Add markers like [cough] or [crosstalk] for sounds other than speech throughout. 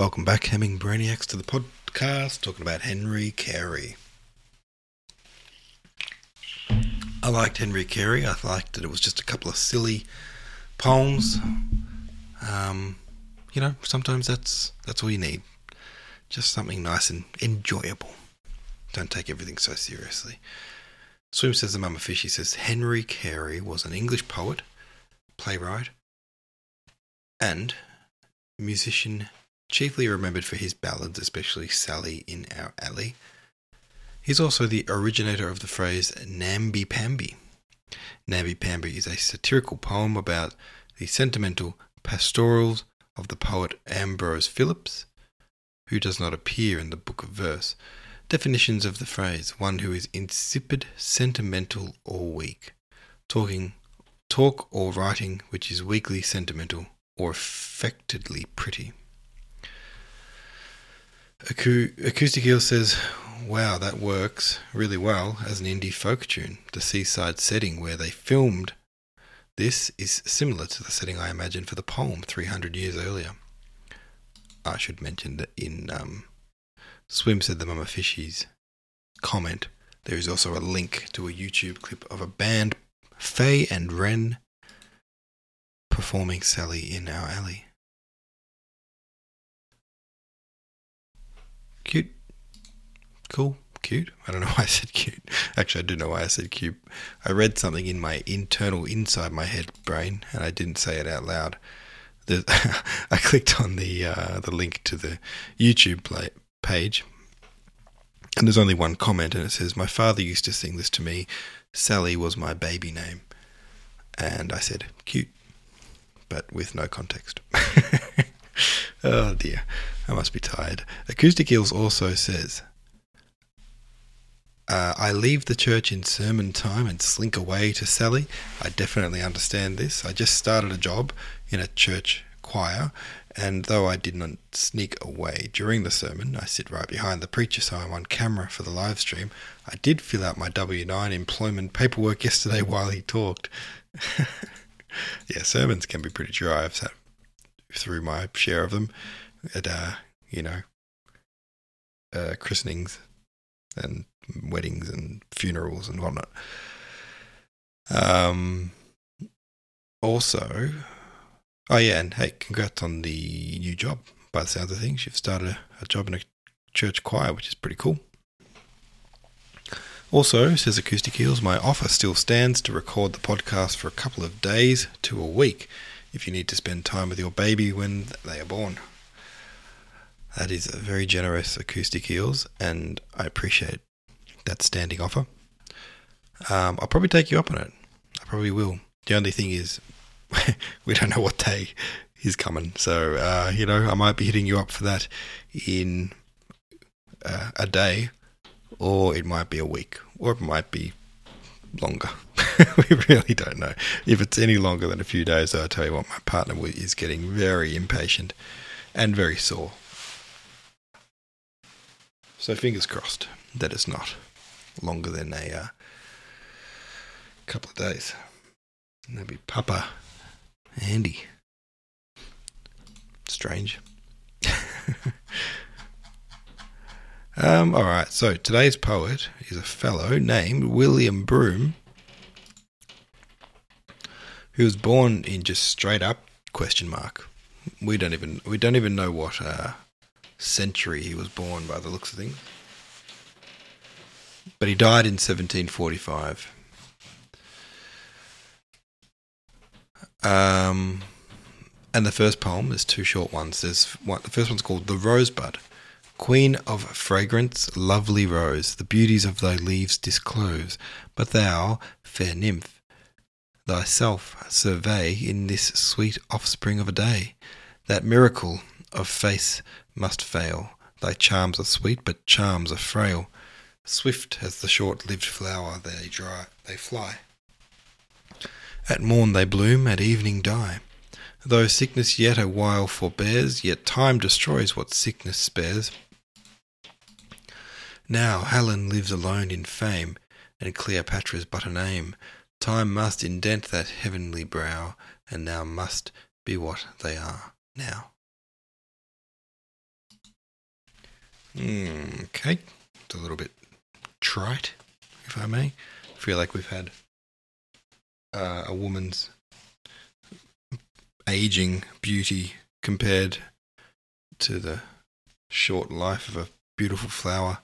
Welcome back, Hemming Brainiacs, to the podcast talking about Henry Carey. I liked Henry Carey. I liked that it was just a couple of silly poems. Um, you know, sometimes that's that's all you need. Just something nice and enjoyable. Don't take everything so seriously. Swim says the Mama Fish. He says Henry Carey was an English poet, playwright, and musician chiefly remembered for his ballads, especially Sally in Our Alley. He's also the originator of the phrase namby pamby. Namby pamby is a satirical poem about the sentimental pastorals of the poet Ambrose Philips, who does not appear in the book of verse. Definitions of the phrase one who is insipid, sentimental, or weak. Talking, talk or writing which is weakly sentimental or affectedly pretty. Acoustic Eel says, Wow, that works really well as an indie folk tune. The seaside setting where they filmed this is similar to the setting I imagined for the poem 300 years earlier. I should mention that in um, Swim said the Mama Fishies comment, there is also a link to a YouTube clip of a band, Faye and Wren, performing Sally in Our Alley. Cute. Cool. Cute. I don't know [laughs] why I said cute. Actually, I do know why I said cute. I read something in my internal, inside my head brain, and I didn't say it out loud. [laughs] I clicked on the uh, the link to the YouTube play, page, and there's only one comment, and it says, "My father used to sing this to me. Sally was my baby name," and I said, "Cute," but with no context. [laughs] [laughs] oh dear. I must be tired. Acoustic Eels also says, uh, I leave the church in sermon time and slink away to Sally. I definitely understand this. I just started a job in a church choir, and though I did not sneak away during the sermon, I sit right behind the preacher so I'm on camera for the live stream. I did fill out my W 9 employment paperwork yesterday [laughs] while he talked. [laughs] yeah, sermons can be pretty dry. I've sat through my share of them at uh, you know uh, christenings and weddings and funerals and whatnot. Um, also, oh yeah, and hey, congrats on the new job. By the sounds of things, you've started a, a job in a church choir, which is pretty cool. Also, says Acoustic Eels, my offer still stands to record the podcast for a couple of days to a week if you need to spend time with your baby when they are born. That is a very generous acoustic eels, and I appreciate that standing offer. Um, I'll probably take you up on it. I probably will. The only thing is, [laughs] we don't know what day is coming, so uh, you know I might be hitting you up for that in uh, a day, or it might be a week, or it might be longer. [laughs] we really don't know. If it's any longer than a few days, I'll tell you what, my partner is getting very impatient and very sore. So fingers crossed that it's not longer than a uh, couple of days. And that'd be Papa Andy. Strange. [laughs] um, all right, so today's poet is a fellow named William Broome, who was born in just straight up question mark. We don't even we don't even know what uh, century he was born by the looks of things. But he died in 1745. Um, and the first poem is two short ones. There's one, the first one's called The Rosebud. Queen of fragrance, lovely rose, the beauties of thy leaves disclose. But thou, fair nymph, thyself survey in this sweet offspring of a day, that miracle of face must fail. Thy charms are sweet, but charms are frail. Swift as the short-lived flower, they dry, they fly. At morn they bloom, at evening die. Though sickness yet a while forbears, yet time destroys what sickness spares. Now Helen lives alone in fame, and Cleopatra's but a name. Time must indent that heavenly brow, and now must be what they are now. Mm, okay. It's a little bit trite, if I may. I feel like we've had uh, a woman's aging beauty compared to the short life of a beautiful flower.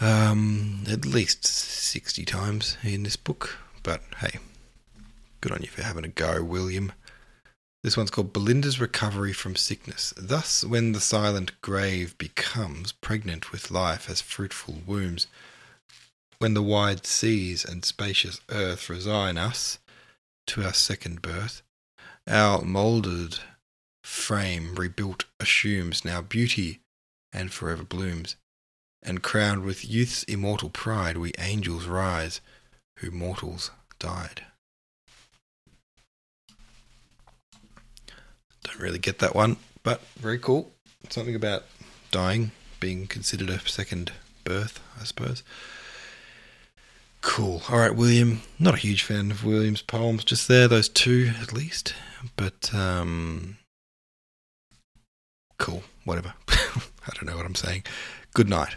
Um, at least 60 times in this book, but hey, good on you for having a go, William. This one's called Belinda's Recovery from Sickness. Thus, when the silent grave becomes pregnant with life as fruitful wombs, when the wide seas and spacious earth resign us to our second birth, our moulded frame rebuilt assumes now beauty and forever blooms, and crowned with youth's immortal pride, we angels rise who mortals died. Don't really get that one, but very cool. Something about dying being considered a second birth, I suppose. Cool. All right, William. Not a huge fan of William's poems, just there, those two at least. But, um, cool. Whatever. [laughs] I don't know what I'm saying. Good night.